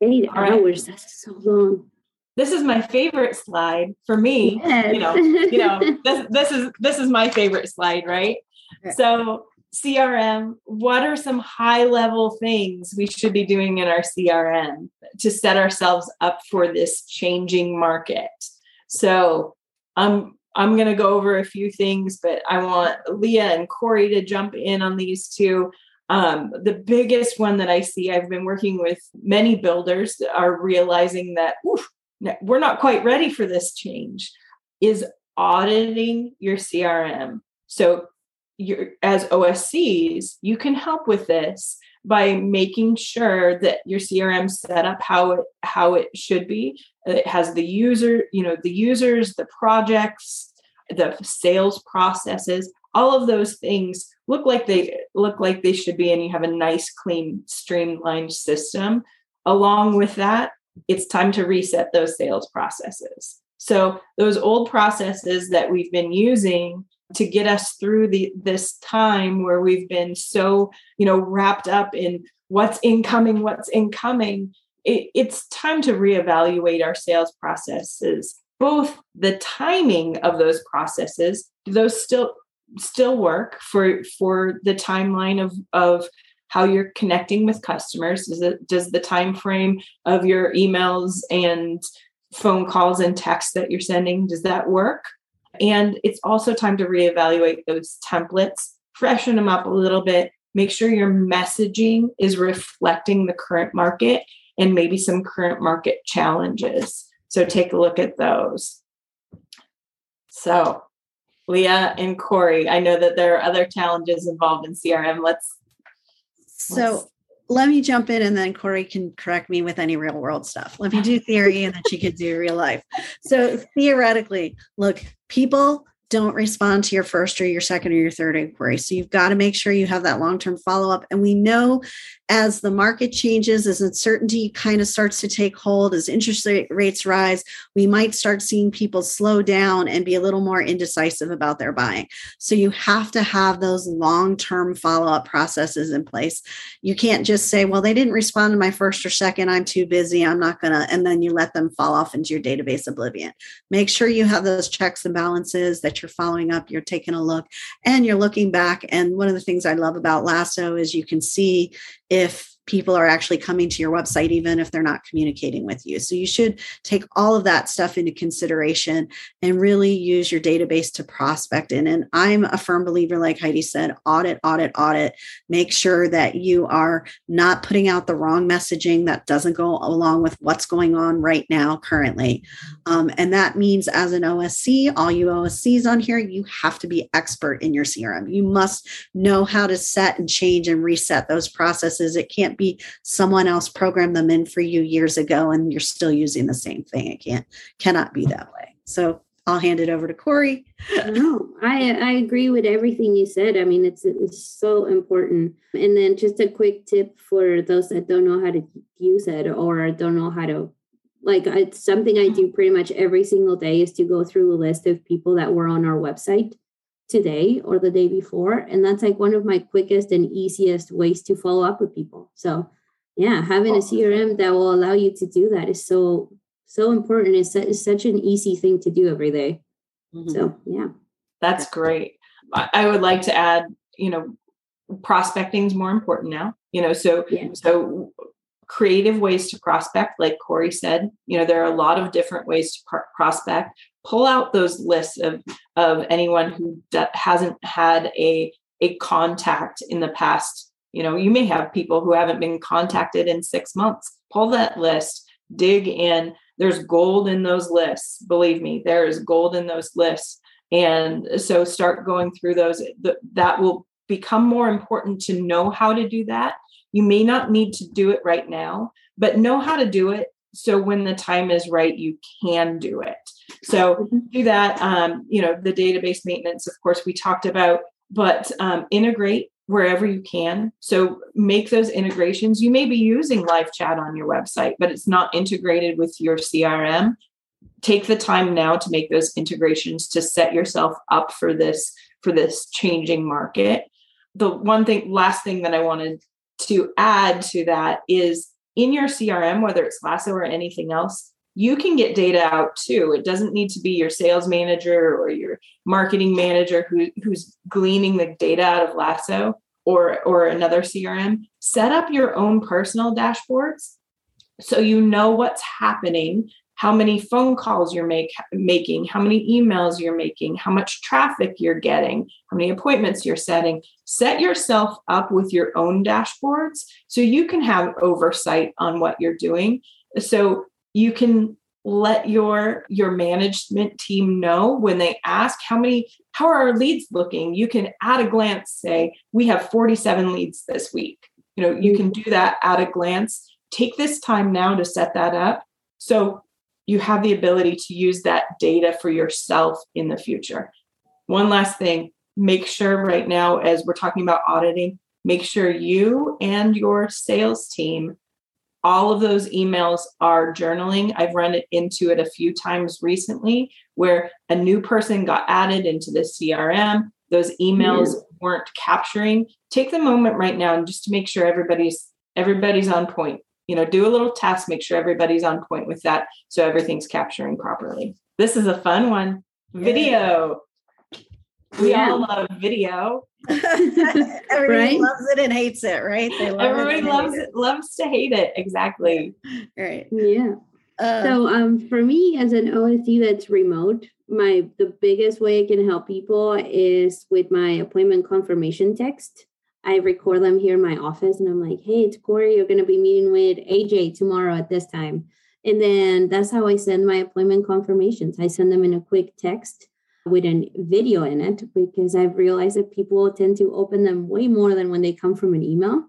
Eight All hours. Right. That's so long this is my favorite slide for me yes. you know you know this, this is this is my favorite slide right so CRM, what are some high level things we should be doing in our CRM to set ourselves up for this changing market? So I'm I'm going to go over a few things, but I want Leah and Corey to jump in on these two. Um, the biggest one that I see, I've been working with many builders that are realizing that oof, we're not quite ready for this change, is auditing your CRM. So as OSCs, you can help with this by making sure that your CRM set up how it how it should be. It has the user, you know, the users, the projects, the sales processes, all of those things look like they look like they should be, and you have a nice, clean, streamlined system. Along with that, it's time to reset those sales processes. So those old processes that we've been using to get us through the this time where we've been so you know wrapped up in what's incoming what's incoming it, it's time to reevaluate our sales processes both the timing of those processes those still still work for for the timeline of of how you're connecting with customers? Does it does the time frame of your emails and phone calls and texts that you're sending does that work? And it's also time to reevaluate those templates freshen them up a little bit make sure your messaging is reflecting the current market and maybe some current market challenges. So take a look at those. So leah and corey i know that there are other challenges involved in crm let's so let me jump in and then Corey can correct me with any real world stuff. Let me do theory and then she could do real life. So theoretically, look, people don't respond to your first or your second or your third inquiry. So you've got to make sure you have that long term follow up. And we know as the market changes, as uncertainty kind of starts to take hold, as interest rates rise, we might start seeing people slow down and be a little more indecisive about their buying. So you have to have those long term follow up processes in place. You can't just say, well, they didn't respond to my first or second. I'm too busy. I'm not going to, and then you let them fall off into your database oblivion. Make sure you have those checks and balances that you're following up, you're taking a look, and you're looking back. And one of the things I love about Lasso is you can see if people are actually coming to your website even if they're not communicating with you. So you should take all of that stuff into consideration and really use your database to prospect in. And i'm a firm believer like heidi said audit audit audit. Make sure that you are not putting out the wrong messaging that doesn't go along with what's going on right now currently. Um, and that means as an osc all you oscs on here you have to be expert in your crm you must know how to set and change and reset those processes. It can't can't be someone else programmed them in for you years ago and you're still using the same thing. It can't cannot be that way. So I'll hand it over to Corey. no, I I agree with everything you said. I mean, it's it's so important. And then just a quick tip for those that don't know how to use it or don't know how to like it's something I do pretty much every single day is to go through a list of people that were on our website today or the day before and that's like one of my quickest and easiest ways to follow up with people so yeah having a crm that will allow you to do that is so so important it's, it's such an easy thing to do every day. Mm-hmm. so yeah that's great i would like to add you know prospecting is more important now you know so yeah. so creative ways to prospect like corey said you know there are a lot of different ways to pr- prospect. Pull out those lists of of anyone who d- hasn't had a a contact in the past. You know you may have people who haven't been contacted in 6 months. Pull that list dig in. There's gold in those lists believe me there is gold in those lists. And so start going through those. That will become more important to know how to do that. You may not need to do it right now but know how to do it so when the time is right you can do it. So mm-hmm. do that um, you know the database maintenance of course we talked about but um, integrate wherever you can. So make those integrations. You may be using live chat on your website but it's not integrated with your crm take the time now to make those integrations to set yourself up for this for this changing market the one thing last thing that i wanted to add to that is in your CRM, whether it's Lasso or anything else, you can get data out too. It doesn't need to be your sales manager or your marketing manager who, who's gleaning the data out of Lasso or, or another CRM. Set up your own personal dashboards so you know what's happening how many phone calls you're make, making, how many emails you're making, how much traffic you're getting, how many appointments you're setting. Set yourself up with your own dashboards so you can have oversight on what you're doing. So you can let your your management team know when they ask how many how are our leads looking? You can at a glance say we have 47 leads this week. You know you can mm-hmm. do that at a glance. Take this time now to set that up. So you have the ability to use that data for yourself in the future. One last thing make sure right now, as we're talking about auditing, make sure you and your sales team, all of those emails are journaling. I've run it into it a few times recently where a new person got added into the CRM, those emails yeah. weren't capturing. Take the moment right now and just to make sure everybody's everybody's on point. You know, do a little test, make sure everybody's on point with that so everything's capturing properly. This is a fun one. Video. We yeah. all love video. Everybody right? loves it and hates it, right? Love Everybody it loves it, loves to hate it. Exactly. Right. Yeah. Uh, so um for me as an OSC that's remote, my the biggest way I can help people is with my appointment confirmation text. I record them here in my office and I'm like, hey, it's Corey. You're gonna be meeting with AJ tomorrow at this time. And then that's how I send my appointment confirmations. I send them in a quick text with a video in it because I've realized that people tend to open them way more than when they come from an email.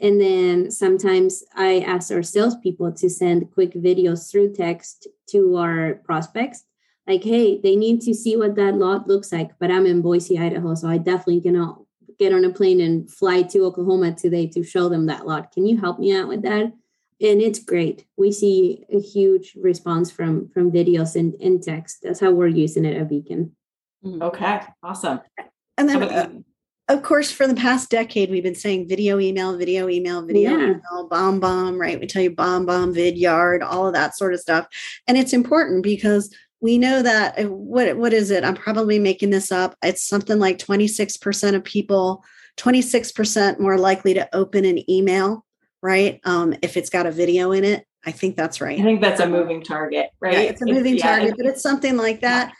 And then sometimes I ask our salespeople to send quick videos through text to our prospects. Like, hey, they need to see what that lot looks like, but I'm in Boise, Idaho, so I definitely cannot get on a plane and fly to Oklahoma today to show them that lot. Can you help me out with that? And it's great. We see a huge response from from videos and, and text. That's how we're using it at Beacon. Mm-hmm. Okay, awesome. And then uh, of course, for the past decade, we've been saying video, email, video, email, video, yeah. email, bomb. right? We tell you BombBomb, Vidyard, all of that sort of stuff. And it's important because we know that uh, what what is it? I'm probably making this up. It's something like 26% of people, 26% more likely to open an email, right? Um, if it's got a video in it. I think that's right. I think that's a moving target, right? Yeah, it's a moving it's, target, yeah, but it's something like that.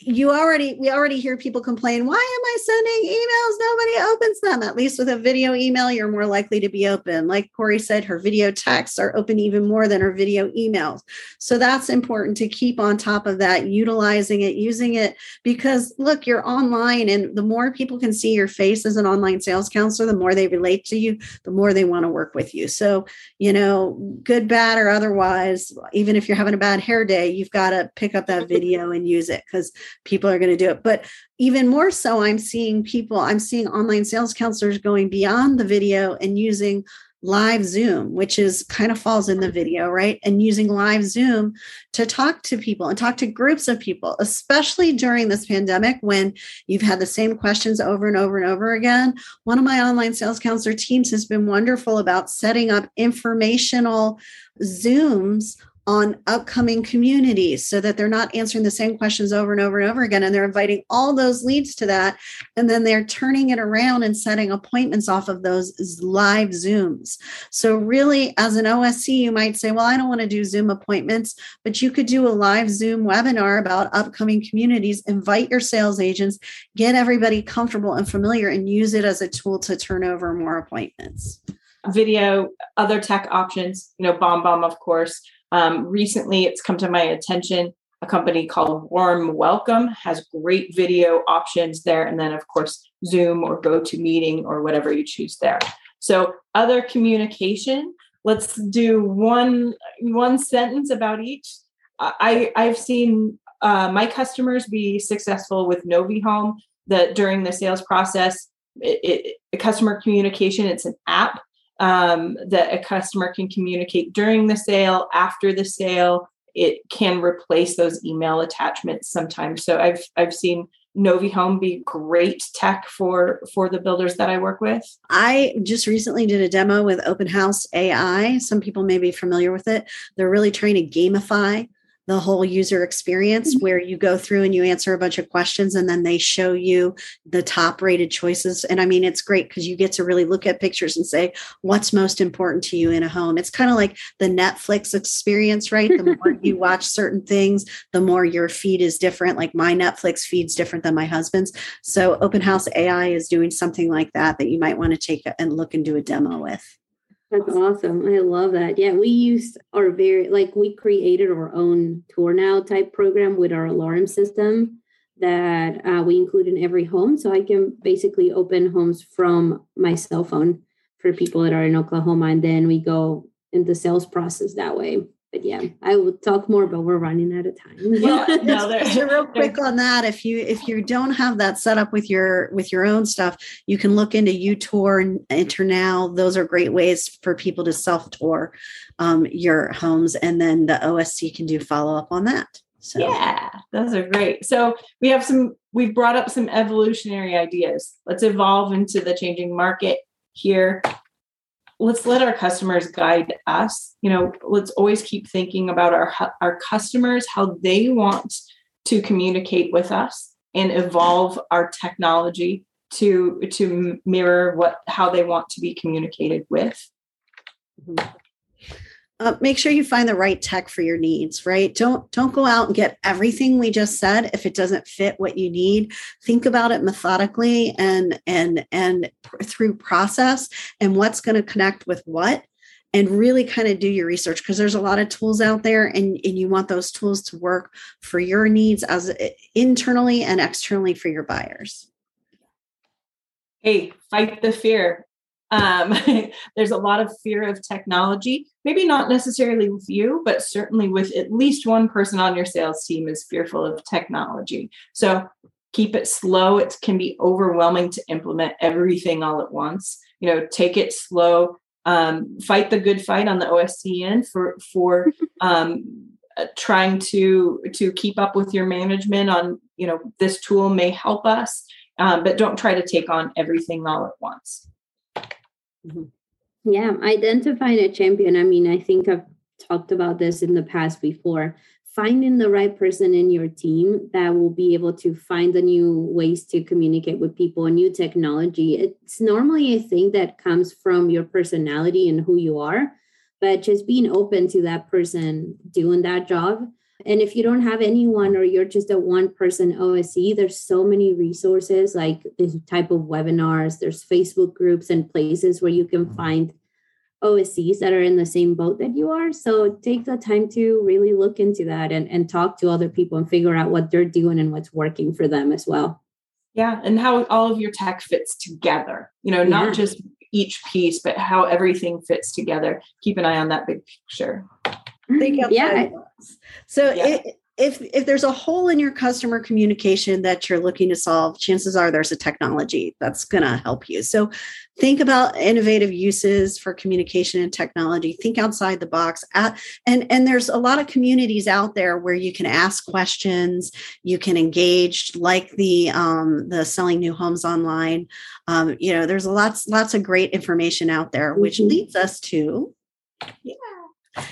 You already we already hear people complain why am i sending emails? Nobody opens them. At least with a video email you're more likely to be open. Like corey said her video texts are open even more than her video emails. So that's important to keep on top of that utilizing it using it because look you're online and the more people can see your face as an online sales counselor the more they relate to you the more they want to work with you. So you know good bad or otherwise even if you're having a bad hair day you've got to pick up that video and use it because people are going to do it. But even more so, I'm seeing people, I'm seeing online sales counselors going beyond the video and using live Zoom, which is kind of falls in the video, right? And using live Zoom to talk to people and talk to groups of people, especially during this pandemic when you've had the same questions over and over and over again. One of my online sales counselor teams has been wonderful about setting up informational Zooms on upcoming communities so that they're not answering the same questions over and over and over again. And they're inviting all those leads to that. And then they're turning it around and setting appointments off of those live Zooms. So, really, as an OSC, you might say, Well, I don't want to do Zoom appointments, but you could do a live Zoom webinar about upcoming communities, invite your sales agents, get everybody comfortable and familiar, and use it as a tool to turn over more appointments. Video, other tech options, you know, BombBomb, of course um, recently, it's come to my attention. A company called Warm Welcome has great video options there. And then, of course, Zoom or GoToMeeting or whatever you choose there. So, other communication, let's do one one sentence about each. I, I've seen uh, my customers be successful with Novi Home that during the sales process, it, it, customer communication, it's an app um, that a customer can communicate during the sale, after the sale. It can replace those email attachments sometimes. So I've I've seen Novi Home be great tech for for the builders that I work with. I just recently did a demo with Open House AI. Some people may be familiar with it. They're really trying to gamify the whole user experience mm-hmm. where you go through and you answer a bunch of questions and then they show you the top rated choices. And i mean it's great because you get to really look at pictures and say what's most important to you in a home? It's kind of like the netflix experience right? The more you watch certain things the more your feed is different. Like my netflix feed's different than my husband's. So open house ai is doing something like that that you might want to take and look and do a demo with that's awesome. I love that. Yeah, we use our very like we created our own tour now type program with our alarm system that uh, we include in every home. So I can basically open homes from my cell phone for people that are in Oklahoma, and then we go in the sales process that way but yeah, I will talk more, but we're running out of time. well, no, real quick on that. If you if you don't have that set up with your with your own stuff, you can look into UTour and NterNow. Those are great ways for people to self tour um, your homes, and then the OSC can do follow up on that. So yeah, those are great. So we have some, we've brought up some evolutionary ideas. Let's evolve into the changing market here. Let's let our customers guide us. You know, let's always keep thinking about our our customers, how they want to communicate with us and evolve our technology to to mirror what how they want to be communicated with. Mm-hmm uh, make sure you find the right tech for your needs right? Don't don't go out and get everything we just said if it doesn't fit what you need. Think about it methodically and and and through process and what's going to connect with what and really kind of do your research because there's a lot of tools out there and, and you want those tools to work for your needs as eh, internally and externally for your buyers. Hey fight the fear um, there's a lot of fear of technology, maybe not necessarily with you, but certainly with at least one person on your sales team is fearful of technology. So keep it slow. It can be overwhelming to implement everything all at once. You know, take it slow. Um, fight the good fight on the OSCN for for um, uh, trying to to keep up with your management on you know this tool may help us, um, but don't try to take on everything all at once. Mm-hmm. Yeah, identifying a champion. I mean, I think I've talked about this in the past before. Finding the right person in your team that will be able to find the new ways to communicate with people, new technology. It's normally a thing that comes from your personality and who you are, but just being open to that person doing that job and if you don't have anyone or you're just a one person OSC, there's so many resources like this type of webinars, there's Facebook groups and places where you can mm-hmm. find OSCs that are in the same boat that you are. So take the time to really look into that and, and talk to other people and figure out what they're doing and what's working for them as well. Yeah. And how all of your tech fits together, you know, not yeah. just each piece, but how everything fits together. Keep an eye on that big picture. Think outside yeah. So yeah. It, if if there's a hole in your customer communication that you're looking to solve, chances are there's a technology that's going to help you. So think about innovative uses for communication and technology. Think outside the box. At, and and there's a lot of communities out there where you can ask questions, you can engage, like the um, the selling new homes online. Um, you know, there's lots lots of great information out there, which mm-hmm. leads us to. Yeah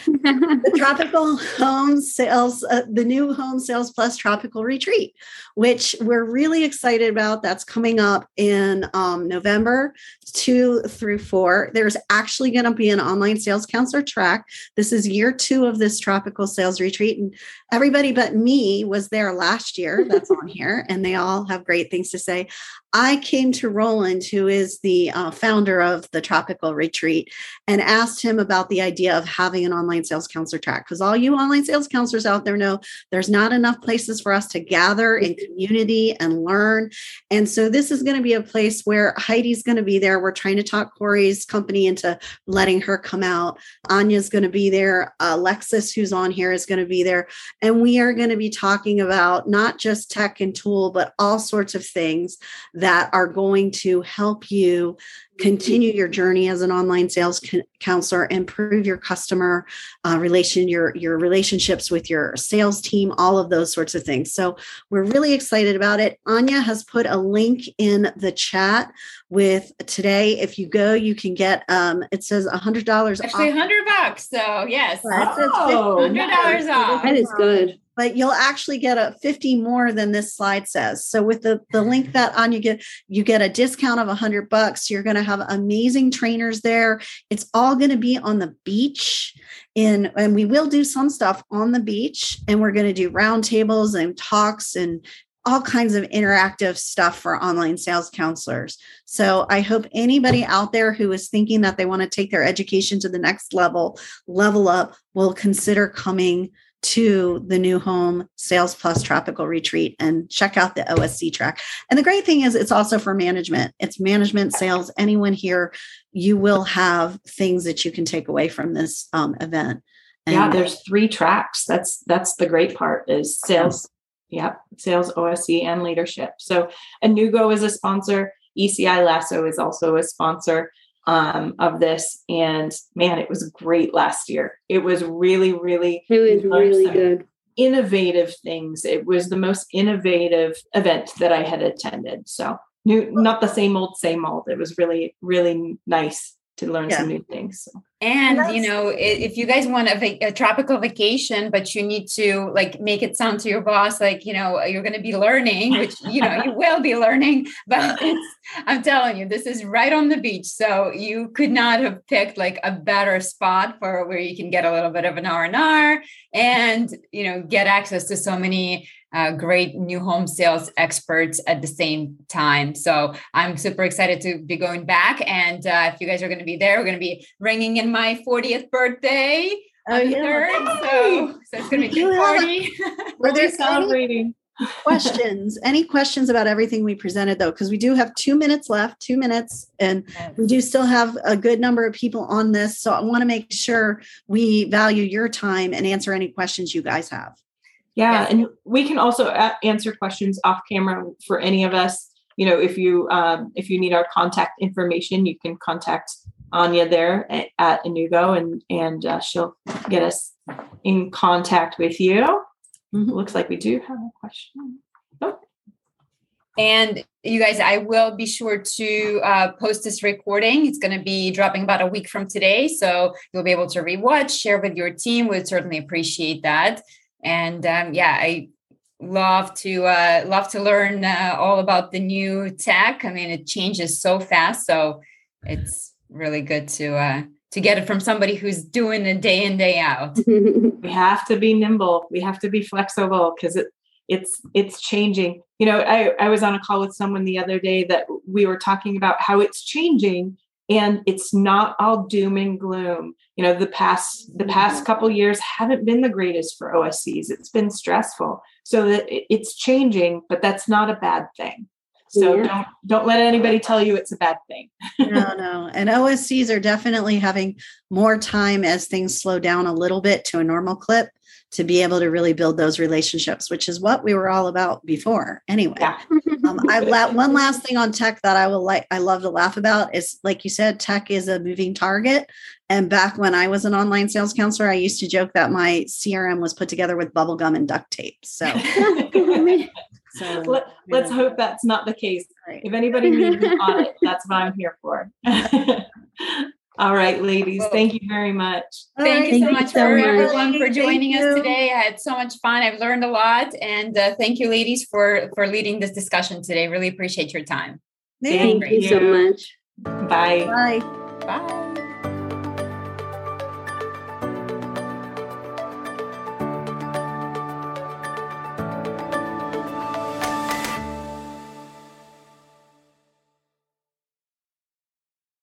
the tropical home sales, uh, the new home sales plus tropical retreat, which we're really excited about. That's coming up in um, November two through four. There's actually going to be an online sales counselor track. This is year two of this tropical sales retreat. And everybody but me was there last year. That's on here. And they all have great things to say. I came to Roland, who is the uh, founder of the Tropical Retreat, and asked him about the idea of having an online sales counselor track. Because all you online sales counselors out there know there's not enough places for us to gather in community and learn. And so this is going to be a place where Heidi's going to be there. We're trying to talk Corey's company into letting her come out. Anya's going to be there. Alexis, who's on here, is going to be there. And we are going to be talking about not just tech and tool, but all sorts of things that are going to help you continue your journey as an online sales counselor improve your customer uh, relation your your relationships with your sales team all of those sorts of things. So we're really excited about it. Anya has put a link in the chat with today. If you go you can get um it says a hundred dollars actually a hundred bucks so yes. Oh, hundred dollars off that is good but you'll actually get a 50 more than this slide says. So with the, the link that on you get, you get a discount of a 100 bucks. You're going to have amazing trainers there. It's all going to be on the beach in, and we will do some stuff on the beach and we're going to do roundtables and talks and all kinds of interactive stuff for online sales counselors. So I hope anybody out there who is thinking that they want to take their education to the next level, level up, will consider coming to the new home sales plus tropical retreat and check out the OSC track. And the great thing is it's also for management. It's management sales. Anyone here, you will have things that you can take away from this um, event. And yeah, there's three tracks. That's that's the great part is sales. Yep, sales, OSC, and leadership. So Anewgo is a sponsor. ECI Lasso is also a sponsor um, of this. And man, it was great last year. It was really, really, it was really good. innovative things. It was the most innovative event that I had attended. So new, not the same old, same old. It was really, really nice to learn yeah. some new things. So. And you know, if you guys want a, a, tropical vacation, but you need to like make it sound to your boss like you know you're going to be learning, which you know you will be learning. But I'm telling you, this is right on the beach, so you could not have picked like a better spot for where you can get a little bit of an R and R, and you know get access to so many uh, great new home sales experts at the same time. So I'm super excited to be going back. And uh, if you guys are going to be there, we're going to be ringing in my 40th birthday. Oh, yeah. So, so it's going to be a party. Were they celebrating? questions any questions about everything we presented though because we do have two minutes left two minutes and yes. we do still have a good number of people on this so i want to make sure we value your time and answer any questions you guys have yeah, yes. and we can also a- answer questions off camera for any of us. You know, if you um, if you need our contact information, you can contact Anya there at, at Anewgo, and and uh, she'll get us in contact with you. Mm-hmm. Looks like we do have a question. Oh. And you guys, I will be sure to uh, post this recording. It's going to be dropping about a week from today. So you'll be able to rewatch, share with your team. We'd certainly appreciate that and um, yeah i love to uh, love to learn uh, all about the new tech. I mean it changes so fast so it's really good to uh, to get it from somebody who's doing it day in day out. We have to be nimble. We have to be flexible because it it's it's changing. You know I, I was on a call with someone the other day that we were talking about how it's changing and it's not all doom and gloom. You know the past the mm-hmm. past couple years haven't been the greatest for oscs it's been stressful. So that it's changing but that's not a bad thing. So yeah. don't don't let anybody tell you it's a bad thing. No no. And oscs are definitely having more time as things slow down a little bit to a normal clip to be able to really build those relationships, which is what we were all about before. Anyway, yeah. um, I la- one last thing on tech that I will like, I love to laugh about is like you said, tech is a moving target. And back when I was an online sales counselor, I used to joke that my CRM was put together with bubblegum and duct tape. So, so Let, us hope that's not the case. Right. If anybody needs an audit, that's what I'm here for. All right, ladies. Thank you very much. Thank right, you so much for much. everyone for joining thank us you. today. I had so much fun. I've learned a lot, and uh, thank you, ladies, for for leading this discussion today. Really appreciate your time. Thank, thank you so much. Bye. Bye. Bye.